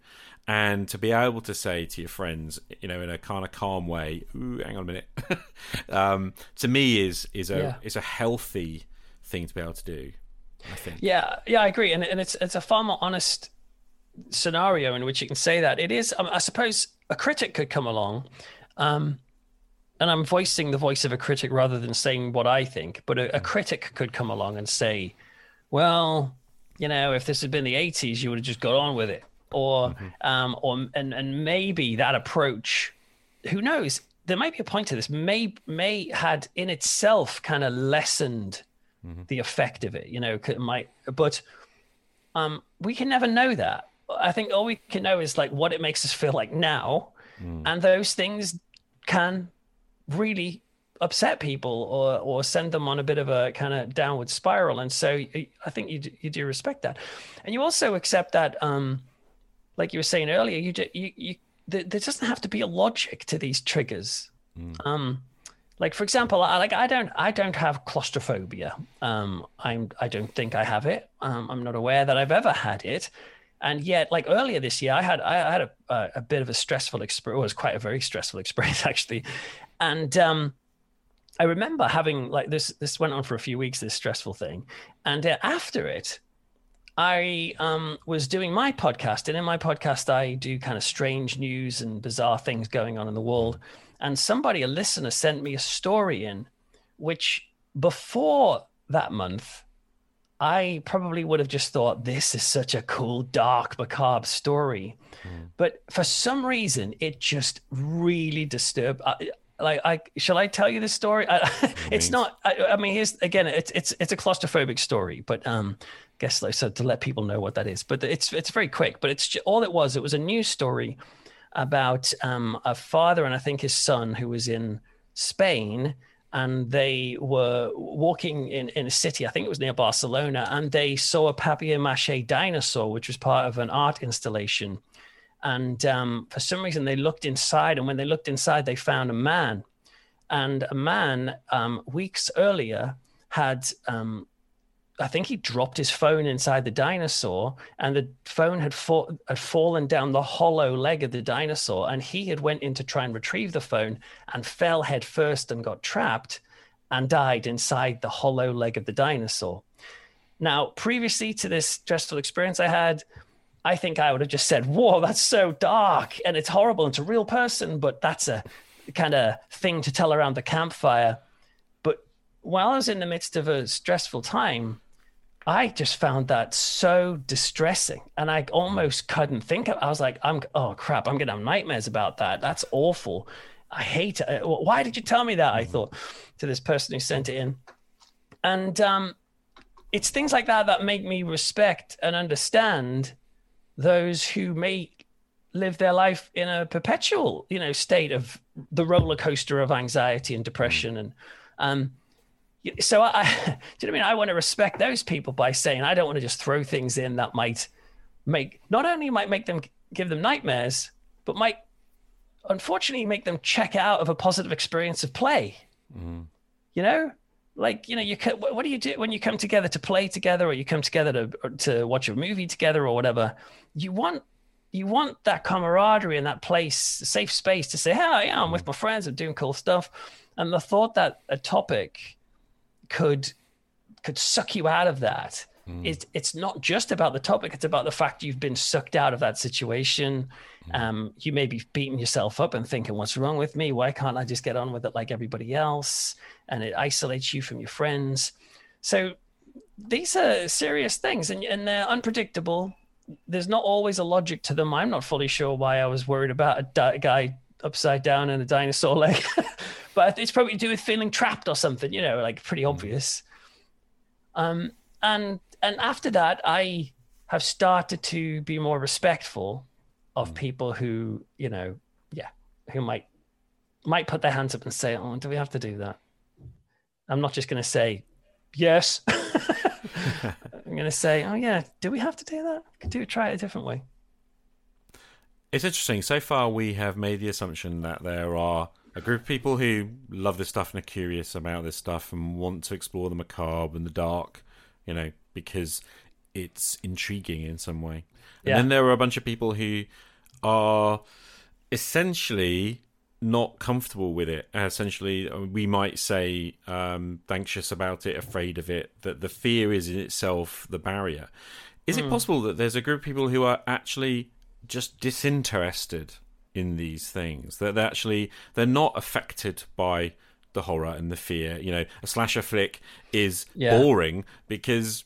and to be able to say to your friends, you know, in a kind of calm way, "Ooh, hang on a minute," [laughs] um, to me is is a yeah. is a healthy thing to be able to do. I think. Yeah, yeah, I agree, and and it's it's a far more honest scenario in which you can say that. It is, um, I suppose, a critic could come along. Um, and I'm voicing the voice of a critic rather than saying what I think, but a, a critic could come along and say, well, you know, if this had been the 80s, you would have just got on with it or mm-hmm. um, or and and maybe that approach, who knows? There might be a point to this. May may had in itself kind of lessened mm-hmm. the effect of it. You know, might but um, we can never know that. I think all we can know is like what it makes us feel like now, mm. and those things can really upset people or or send them on a bit of a kind of downward spiral and so i think you you do respect that and you also accept that um like you were saying earlier, you you, you there, there doesn't have to be a logic to these triggers. Mm. Um, like for example, I, like I don't I don't have claustrophobia. Um, I'm I don't think I have it. Um, I'm not aware that I've ever had it. And yet, like earlier this year, I had I had a, a, a bit of a stressful experience. It was quite a very [laughs] stressful experience actually, and um, I remember having like this. This went on for a few weeks. This stressful thing, and uh, after it, I um, was doing my podcast, and in my podcast, I do kind of strange news and bizarre things going on in the world. And somebody, a listener, sent me a story in which before that month, I probably would have just thought this is such a cool, dark, macabre story. Mm. But for some reason, it just really disturbed. I, like, I shall I tell you the story? I, [laughs] it's not. I, I, mean, here's again. It's it's it's a claustrophobic story, but um, I guess like so to let people know what that is. But it's it's very quick. But it's all it was. It was a news story about um, a father and I think his son who was in Spain and they were walking in, in a city, I think it was near Barcelona, and they saw a papier mache dinosaur, which was part of an art installation. And um, for some reason, they looked inside, and when they looked inside, they found a man. And a man, um, weeks earlier, had um, I think he dropped his phone inside the dinosaur, and the phone had, fa- had fallen down the hollow leg of the dinosaur, and he had went in to try and retrieve the phone and fell head first and got trapped and died inside the hollow leg of the dinosaur. Now, previously to this stressful experience I had, I think I would have just said, "Whoa, that's so dark and it's horrible. and It's a real person, but that's a kind of thing to tell around the campfire." But while I was in the midst of a stressful time, I just found that so distressing, and I almost couldn't think of. I was like, "I'm oh crap, I'm gonna have nightmares about that. That's awful. I hate it. Uh, why did you tell me that?" I mm-hmm. thought to this person who sent it in, and um, it's things like that that make me respect and understand those who may live their life in a perpetual, you know, state of the roller coaster of anxiety and depression, mm. and um, so I, [laughs] do you know what I mean? I want to respect those people by saying I don't want to just throw things in that might make not only might make them give them nightmares, but might unfortunately make them check out of a positive experience of play. Mm-hmm. You know, like you know, you what do you do when you come together to play together, or you come together to to watch a movie together, or whatever? You want you want that camaraderie and that place, safe space to say, "Hey, yeah, I'm with mm-hmm. my friends, I'm doing cool stuff." And the thought that a topic could could suck you out of that. Mm. It, it's not just about the topic; it's about the fact you've been sucked out of that situation. Mm. Um, you may be beating yourself up and thinking, "What's wrong with me? Why can't I just get on with it like everybody else?" And it isolates you from your friends. So these are serious things, and, and they're unpredictable. There's not always a logic to them. I'm not fully sure why I was worried about a di- guy upside down and a dinosaur [laughs] leg. but it's probably to do with feeling trapped or something, you know, like pretty hmm. obvious. Um, and and after that, I have started to be more respectful of mm. people who, you know, yeah, who might might put their hands up and say, "Oh, do we have to do that?" I'm not just going to say yes. [laughs] I'm going to say, "Oh yeah, do we have to do that? Could do try it a different way." It's interesting. So far, we have made the assumption that there are a group of people who love this stuff and are curious about this stuff and want to explore the macabre and the dark, you know, because it's intriguing in some way. And Yeah. then there are a bunch of people who are essentially not comfortable with it. Essentially, uh, we might say um, anxious about it, afraid of it, that the fear is in itself the barrier. Is it possible that there's a group of people who are actually just disinterested in these things? That they're actually they're not affected by the horror and the fear. You know, a slasher flick is Yeah. boring because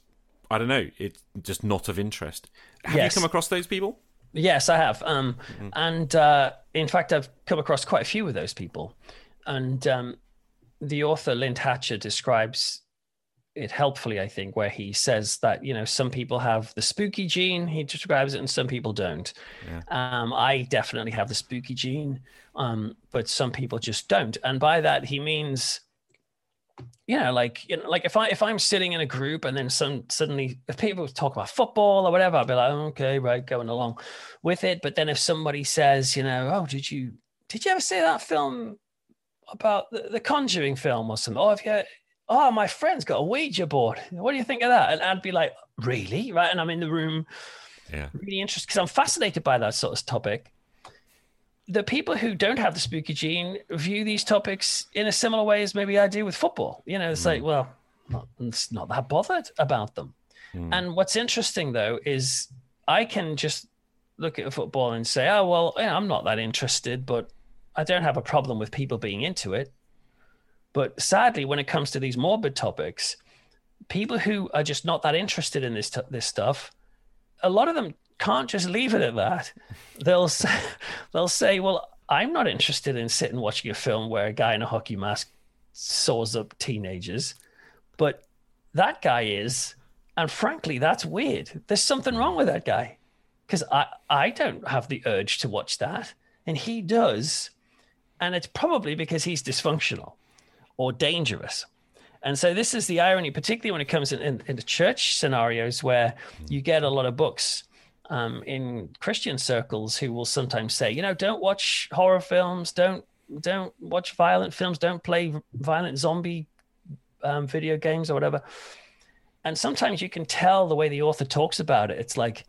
I don't know, it's just not of interest. Have Yes. you come across those people? Yes, I have. Um, And uh, in fact, I've come across quite a few of those people. And um, the author, Lind Hatcher, describes it helpfully, I think, where he says that, you know, some people have the spooky gene, he describes it, and some people don't. Um, I definitely have the spooky gene, um, but some people just don't. And by that, he means you know, like you know, like if I if I'm sitting in a group and then some suddenly if people talk about football or whatever, I'd be like, okay, right, going along with it. But then if somebody says, you know, oh, did you did you ever see that film about the, the Conjuring film or something? Oh, have you? Oh, my friend's got a Ouija board. What do you think of that? And I'd be like, really, right? And I'm in the room, Yeah. really interested because I'm fascinated by that sort of topic. The people who don't have the spooky gene view these topics in a similar way as maybe I do with football. You know, it's like, mm. well, not, it's not that bothered about them. Mm. And what's interesting though is I can just look at football and say, oh, well, yeah, I'm not that interested, but I don't have a problem with people being into it. But sadly, when it comes to these morbid topics, people who are just not that interested in this t- this stuff, a lot of them can't just leave it at that. They'll [laughs] say, they'll say, "Well, I'm not interested in sitting watching a film where a guy in a hockey mask saws up teenagers, but that guy is." And frankly, that's weird. There's something wrong with that guy because I, I don't have the urge to watch that. And he does. And it's probably because he's dysfunctional or dangerous. And so this is the irony, particularly when it comes in, in, into church scenarios where you get a lot of books um, in Christian circles who will sometimes say, you know, don't watch horror films, don't don't watch violent films, don't play violent zombie um, video games or whatever. And sometimes you can tell the way the author talks about it. It's like,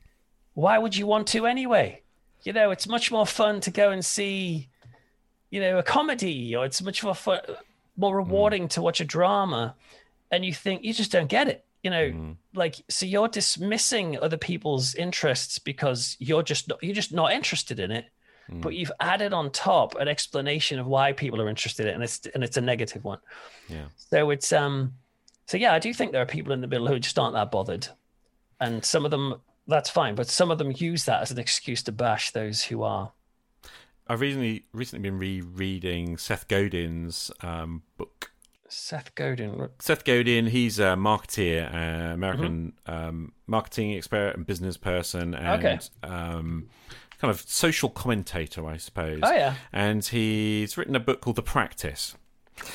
why would you want to anyway? You know, it's much more fun to go and see, you know, a comedy, or it's much more fun, more rewarding to watch a drama. And you think you just don't get it. You know, like so you're dismissing other people's interests because you're just not, you're just not interested in it. But you've added on top an explanation of why people are interested in it, and it's and it's a negative one. Yeah. So it's um so yeah, I do think there are people in the middle who just aren't that bothered. And some of them that's fine, but some of them use that as an excuse to bash those who are. I've recently recently been rereading Seth Godin's um, book. Seth Godin. Seth Godin, he's a marketeer, uh, American um, marketing expert and business person, and Okay. um, kind of social commentator, I suppose. Oh, yeah. And he's written a book called The Practice.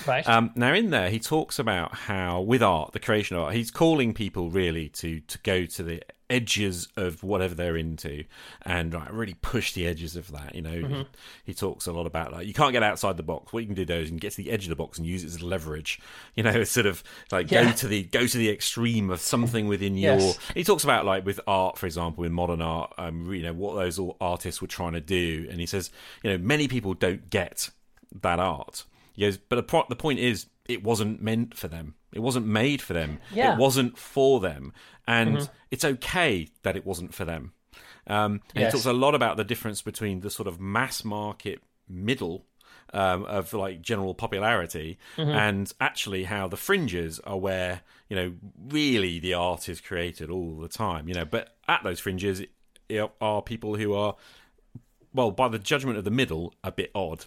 Right. Um, now, in there, he talks about how, with art, the creation of art, he's calling people really to to go to the edges of whatever they're into and like, really push the edges of that. You know, Mm-hmm. he, he talks a lot about like you can't get outside the box. What you can do though is you can get to the edge of the box and use it as leverage. You know, it's sort of like go to the go to the extreme of something within Yes. your. He talks about like with art, for example, in modern art, um, you know, what those all artists were trying to do, and he says, you know, many people don't get that art. He goes, but the, pro- the point is, it wasn't meant for them. It wasn't made for them. Yeah. It wasn't for them, and Mm-hmm. it's okay that it wasn't for them. Um, and Yes. he talks a lot about the difference between the sort of mass market middle um, of like general popularity Mm-hmm. and actually how the fringes are where you know really the art is created all the time. You know, but at those fringes are people who are well, by the judgment of the middle, a bit odd.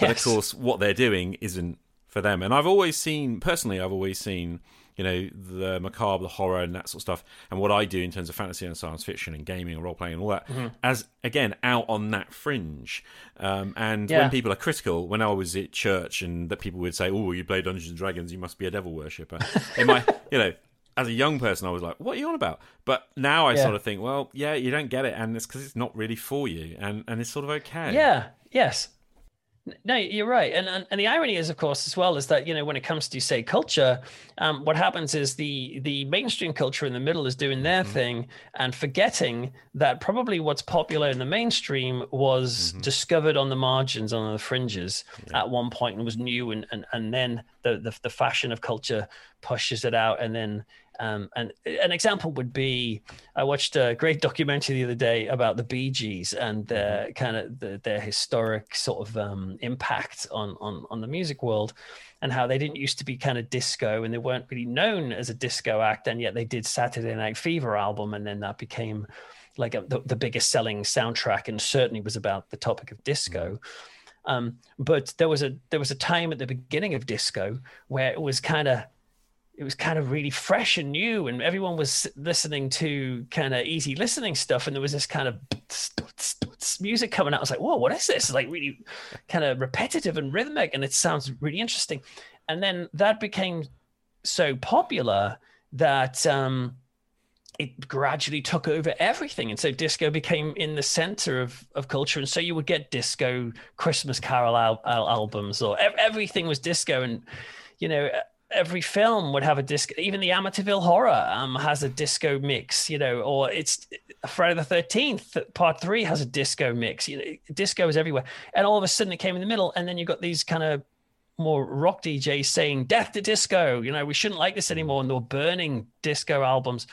But of course, what they're doing isn't for them. And I've always seen, personally, I've always seen you know, the macabre, the horror, and that sort of stuff, and what I do in terms of fantasy and science fiction and gaming and role playing and all that, Mm-hmm. as again out on that fringe. Um, and Yeah. when people are critical, when I was at church, and that people would say, "Oh, you play Dungeons and Dragons, you must be a devil worshipper," [laughs] in my, you know. As a young person, I was like, "What are you on about?" But now I Yeah. sort of think, "Well, yeah, you don't get it, and it's because it's not really for you, and and it's sort of okay." Yeah. Yes. No, you're right, and, and and the irony is, of course, as well, is that you know when it comes to say culture, um, what happens is the the mainstream culture in the middle is doing their thing and forgetting that probably what's popular in the mainstream was discovered on the margins, on the fringes at one point, and was new, and and and then the the, the fashion of culture pushes it out, and then um, and an example would be I watched a great documentary the other day about the Bee Gees and their kind of the, their historic sort of um, impact on, on on the music world, and how they didn't used to be kind of disco and they weren't really known as a disco act, and yet they did Saturday Night Fever album, and then that became like a, the, the biggest selling soundtrack, and certainly was about the topic of disco. Um, but there was a there was a time at the beginning of disco where it was kind of it was kind of really fresh and new and everyone was listening to kind of easy listening stuff and there was this kind of music coming out. I was like whoa what is this? Like really kind of repetitive and rhythmic and it sounds really interesting. And then that became so popular that um it gradually took over everything. And so disco became in the center of, of culture and so you would get disco christmas carol al- al- albums or ev- everything was disco. And you know every film would have a disco even the amityville horror um, has a disco mix you know or it's uh, friday the 13th uh, part three has a disco mix you know disco is everywhere. And all of a sudden it came in the middle and then you got these kind of more rock DJs saying death to disco you know we shouldn't like this anymore and they were burning disco albums.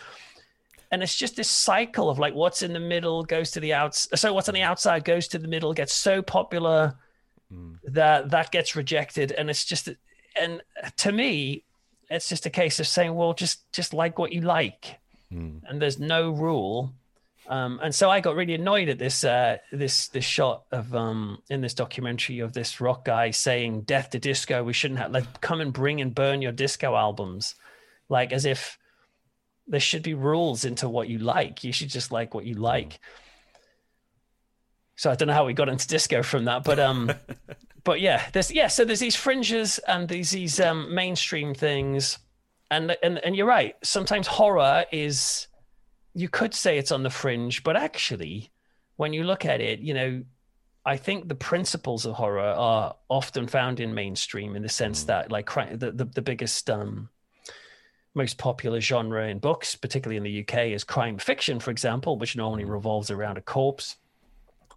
And it's just this cycle of like what's in the middle goes to the outs so what's on the outside goes to the middle gets so popular mm. that that gets rejected. And it's just and to me it's just a case of saying well just just like what you like and there's no rule um, and so I got really annoyed at this uh, this this shot of um, in this documentary of this rock guy saying "Death to disco." We shouldn't have like come and bring and burn your disco albums, like as if there should be rules into what you like. You should just like what you like. So I don't know how we got into disco from that, but um, [laughs] but yeah, there's yeah. So there's these fringes and these these um, mainstream things, and and and you're right. Sometimes horror is, you could say it's on the fringe, but actually, when you look at it, you know, I think the principles of horror are often found in mainstream in the sense that like the the, the biggest um most popular genre in books, particularly in the UK, is crime fiction, for example, which normally revolves around a corpse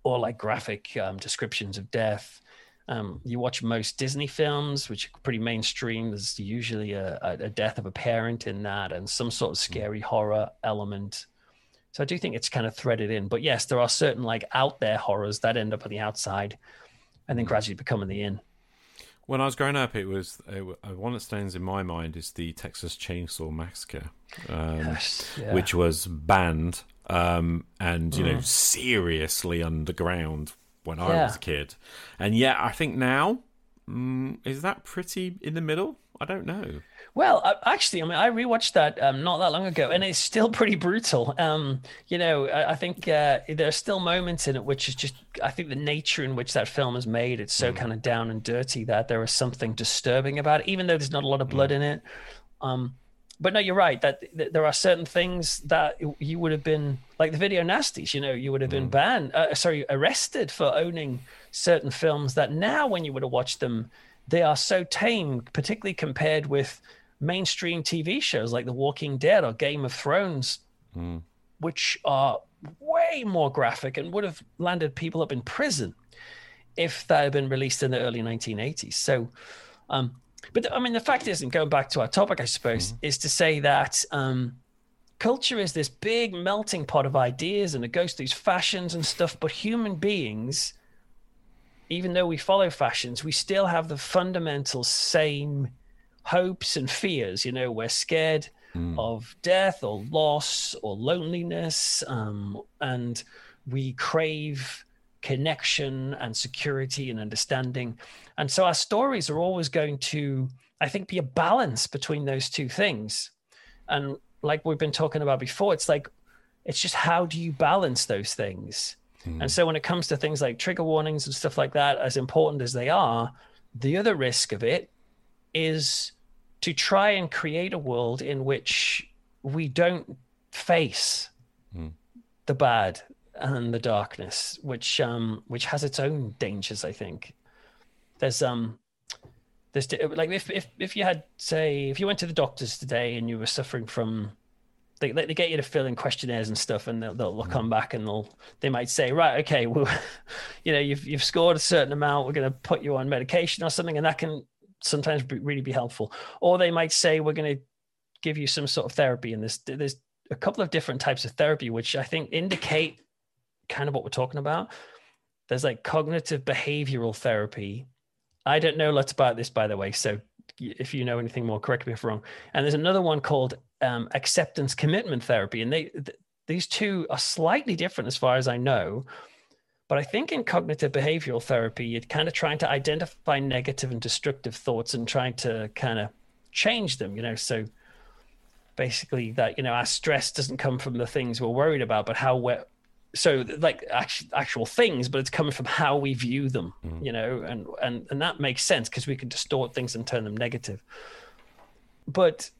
or like graphic um, descriptions of death. Um, you watch most Disney films, which are pretty mainstream. There's usually a, a, death of a parent in that and some sort of scary horror element. So I do think it's kind of threaded in. But yes, there are certain like out there horrors that end up on the outside and then gradually becoming the in. When I was growing up, it was uh, one that stands in my mind is the Texas Chainsaw Massacre, um, Yes, yeah. which was banned um, and you know seriously underground when I Yeah. was a kid, and yet I think now mm, is that pretty in the middle. I don't know. Well, uh, actually, I mean, I rewatched that um, not that long ago, and it's still [laughs] pretty brutal. Um, you know, I, I think uh, there are still moments in it which is just, I think the nature in which that film is made, it's so kind of down and dirty that there is something disturbing about it, even though there's not a lot of blood in it. Um, but no, you're right that, that there are certain things that you would have been like the video nasties. You know, you would have been banned, uh, sorry, arrested for owning certain films that now, when you would have watched them, they are so tame, particularly compared with mainstream TV shows like The Walking Dead or Game of Thrones, which are way more graphic and would have landed people up in prison if that had been released in the early 1980s. So, um, but I mean, the fact is, and going back to our topic, I suppose, is to say that um, culture is this big melting pot of ideas and it goes through these fashions and stuff, but human beings even though we follow fashions, we still have the fundamental same hopes and fears. You know, we're scared of death or loss or loneliness, um, and we crave connection and security and understanding. And so our stories are always going to, I think, be a balance between those two things. And like we've been talking about before, it's like, it's just how do you balance those things? And so when it comes to things like trigger warnings and stuff like that, as important as they are, the other risk of it is to try and create a world in which we don't face the bad and the darkness, which um which has its own dangers. I think there's um there's like if if if you had say if you went to the doctors today and you were suffering from they, they get you to fill in questionnaires and stuff and they'll, they'll come back and they'll they might say right okay well [laughs] you know you've you've scored a certain amount. We're going to put you on medication or something and that can sometimes be, really be helpful. Or they might say we're going to give you some sort of therapy and there's there's a couple of different types of therapy which i think indicate kind of what we're talking about. There's like cognitive behavioral therapy i don't know lots about this by the way so if you know anything more correct me if I'm wrong. And there's another one called um, acceptance commitment therapy and they th- these two are slightly different as far as i know but i think in cognitive behavioral therapy you're kind of trying to identify negative and destructive thoughts and trying to kind of change them you know so basically that you know our stress doesn't come from the things we're worried about but how we're so like actual, actual things but it's coming from how we view them mm-hmm. you know and and and that makes sense because we can distort things and turn them negative. But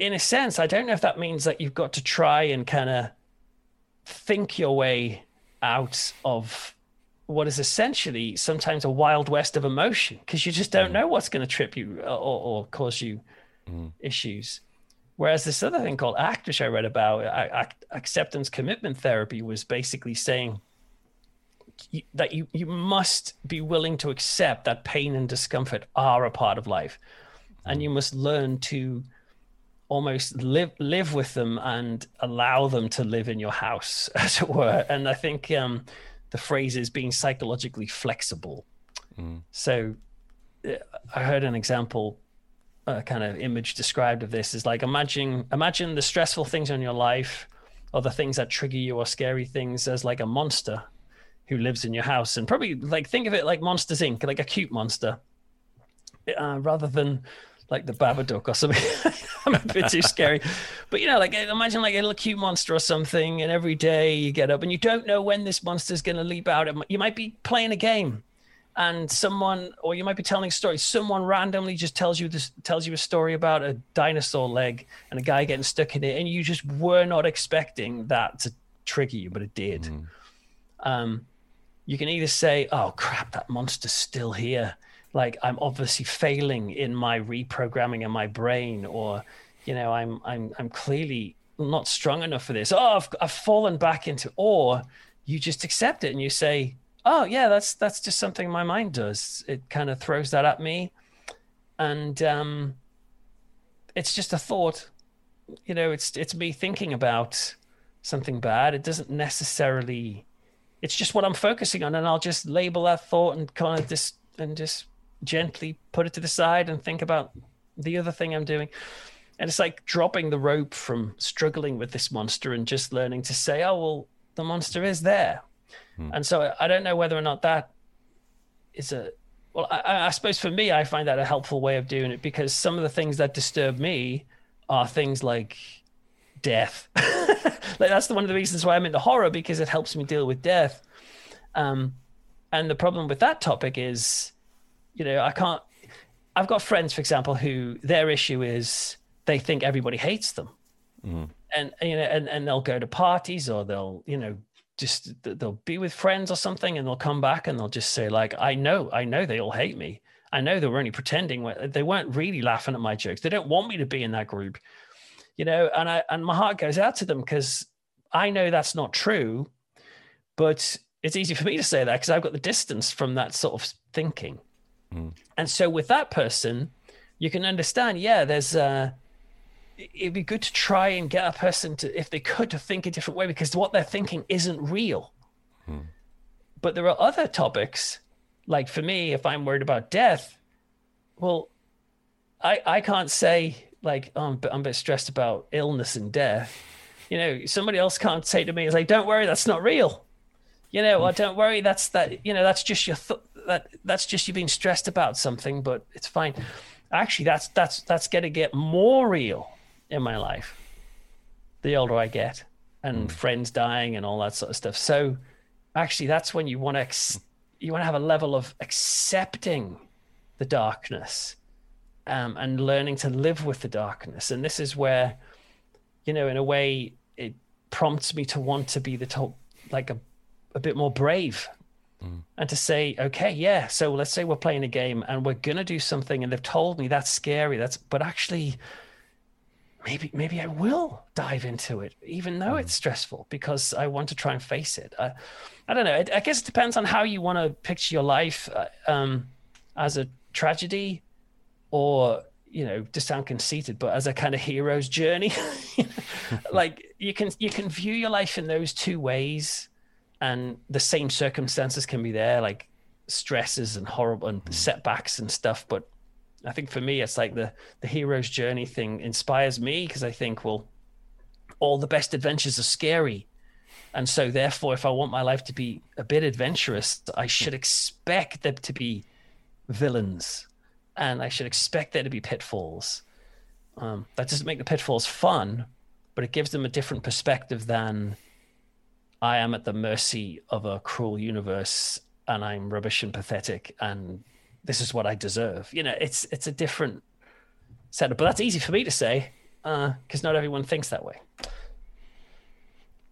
in a sense i don't know if that means that you've got to try and kind of think your way out of what is essentially sometimes a wild west of emotion because you just don't mm. know what's going to trip you uh, or, or cause you mm. issues Whereas this other thing called ACT, which I read about, acceptance commitment therapy, was basically saying that you, you must be willing to accept that pain and discomfort are a part of life. And you must learn to almost live live with them and allow them to live in your house, [laughs] as it were. And I think um, the phrase is being psychologically flexible. So uh, I heard an example uh, kind of image described of this is like imagine imagine the stressful things in your life or the things that trigger you or scary things as like a monster who lives in your house. And probably like think of it like monsters inc like a cute monster uh, rather than like the babadook or something. [laughs] I'm a bit too scary. But you know like imagine like a little cute monster or something and every day you get up and you don't know when this monster's going to leap out. You might be playing a game and someone or you might be telling a story someone randomly just tells you this tells you a story about a dinosaur leg and a guy getting stuck in it and you just were not expecting that to trigger you but it did. Um you can either say oh crap that monster's still here. Like i'm obviously failing in my reprogramming in my brain or you know i'm i'm i'm clearly not strong enough for this. Oh i've, I've fallen back into or you just accept it and you say oh yeah that's that's just something my mind does. It kind of throws that at me. And um it's just a thought. You know it's it's me thinking about something bad. It doesn't necessarily it's just what i'm focusing on. And i'll just label that thought and kind of just and just gently put it to the side and think about the other thing i'm doing. And it's like dropping the rope from struggling with this monster and just learning to say oh well the monster is there and so I- don't know whether or not that is a well. I- I, suppose for me, I find that a helpful way of doing it because some of the things that disturb me are things like death. [laughs] like that's the one of the reasons why I'm into horror because it helps me deal with death. Um, and the problem with that topic is, you know, I can't. I've got friends, for example, who their issue is they think everybody hates them and you know and, and they'll go to parties or they'll you know just they'll be with friends or something and they'll come back and they'll just say like i know i know they all hate me. I know they were only pretending they weren't really laughing at my jokes. They don't want me to be in that group. You know and i and my heart goes out to them because i know that's not true but it's easy for me to say that because i've got the distance from that sort of thinking. And so with that person you can understand yeah there's uh it'd be good to try and get a person to, if they could, to think a different way because what they're thinking isn't real. Hmm. But there are other topics, like for me, if I'm worried about death, well, I I can't say like oh, I'm, a bit- I'm a bit stressed about illness and death. You know, somebody else can't say to me, "It's like, don't worry, that's not real." you know, well, hmm. don't worry. That's that. You know, that's just your th- that. That's just you being stressed about something, but it's fine. Actually, that's that's that's going to get more real in my life. The older I get, and friends dying and all that sort of stuff. So, actually, that's when you want to ex- you want to have a level of accepting the darkness, um, and learning to live with the darkness. And this is where, you know, in a way, it prompts me to want to be the top, like a a bit more brave and to say, okay, yeah, so let's say we're playing a game and we're gonna do something, and they've told me that's scary. That's but actually, maybe maybe I will dive into it, even though it's stressful, because I want to try and face it. I, I don't know. I, I guess it depends on how you want to picture your life uh, um, as a tragedy, or you know, to sound conceited, but as a kind of hero's journey. [laughs] like you can you can view your life in those two ways and the same circumstances can be there, like stresses and horrible and setbacks and stuff. But I think for me, it's like the the hero's journey thing inspires me because I think, well, all the best adventures are scary, and so therefore, if I want my life to be a bit adventurous, I should expect there to be villains, and I should expect there to be pitfalls. Um, that doesn't make the pitfalls fun, but it gives them a different perspective than I am at the mercy of a cruel universe and I'm rubbish and pathetic and this is what I deserve. You know, it's it's a different setup, but that's easy for me to say because not everyone thinks that way.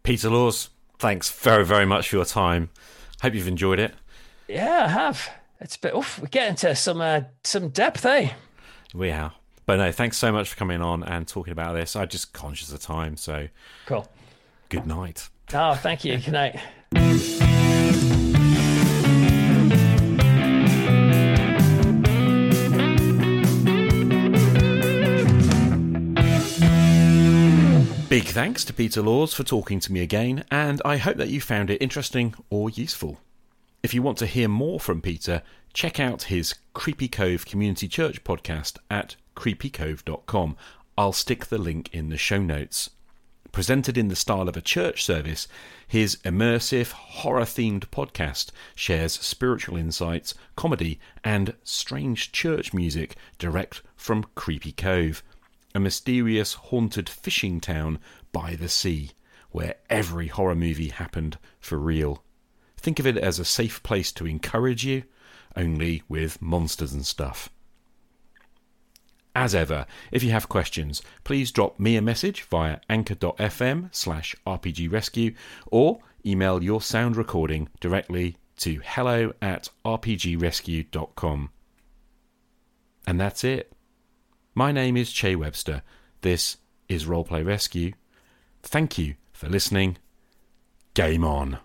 Peter Laws, thanks very, very much for your time. Hope you've enjoyed it. Yeah, I have. It's a bit. Oof, we get into some uh, some depth, eh? We are. But no, thanks so much for coming on and talking about this. I'm just conscious of time, so Cool. good night. Oh, thank you. Good night. Big thanks to Peter Laws for talking to me again, and I hope that you found it interesting or useful. If you want to hear more from Peter, check out his Creepy Cove Community Church podcast at creepycove.com. I'll stick the link in the show notes. Presented in the style of a church service, his immersive, horror themed podcast shares spiritual insights, comedy, and strange church music direct from Creepy Cove, a mysterious, haunted fishing town by the sea, where every horror movie happened for real. Think of it as a safe place to encourage you, only with monsters and stuff. As ever, if you have questions, please drop me a message via anchor.fm slash rpgrescue or email your sound recording directly to hello at rpgrescue.com. And that's it. My name is Che Webster. This is Roleplay Rescue. Thank you for listening. Game on.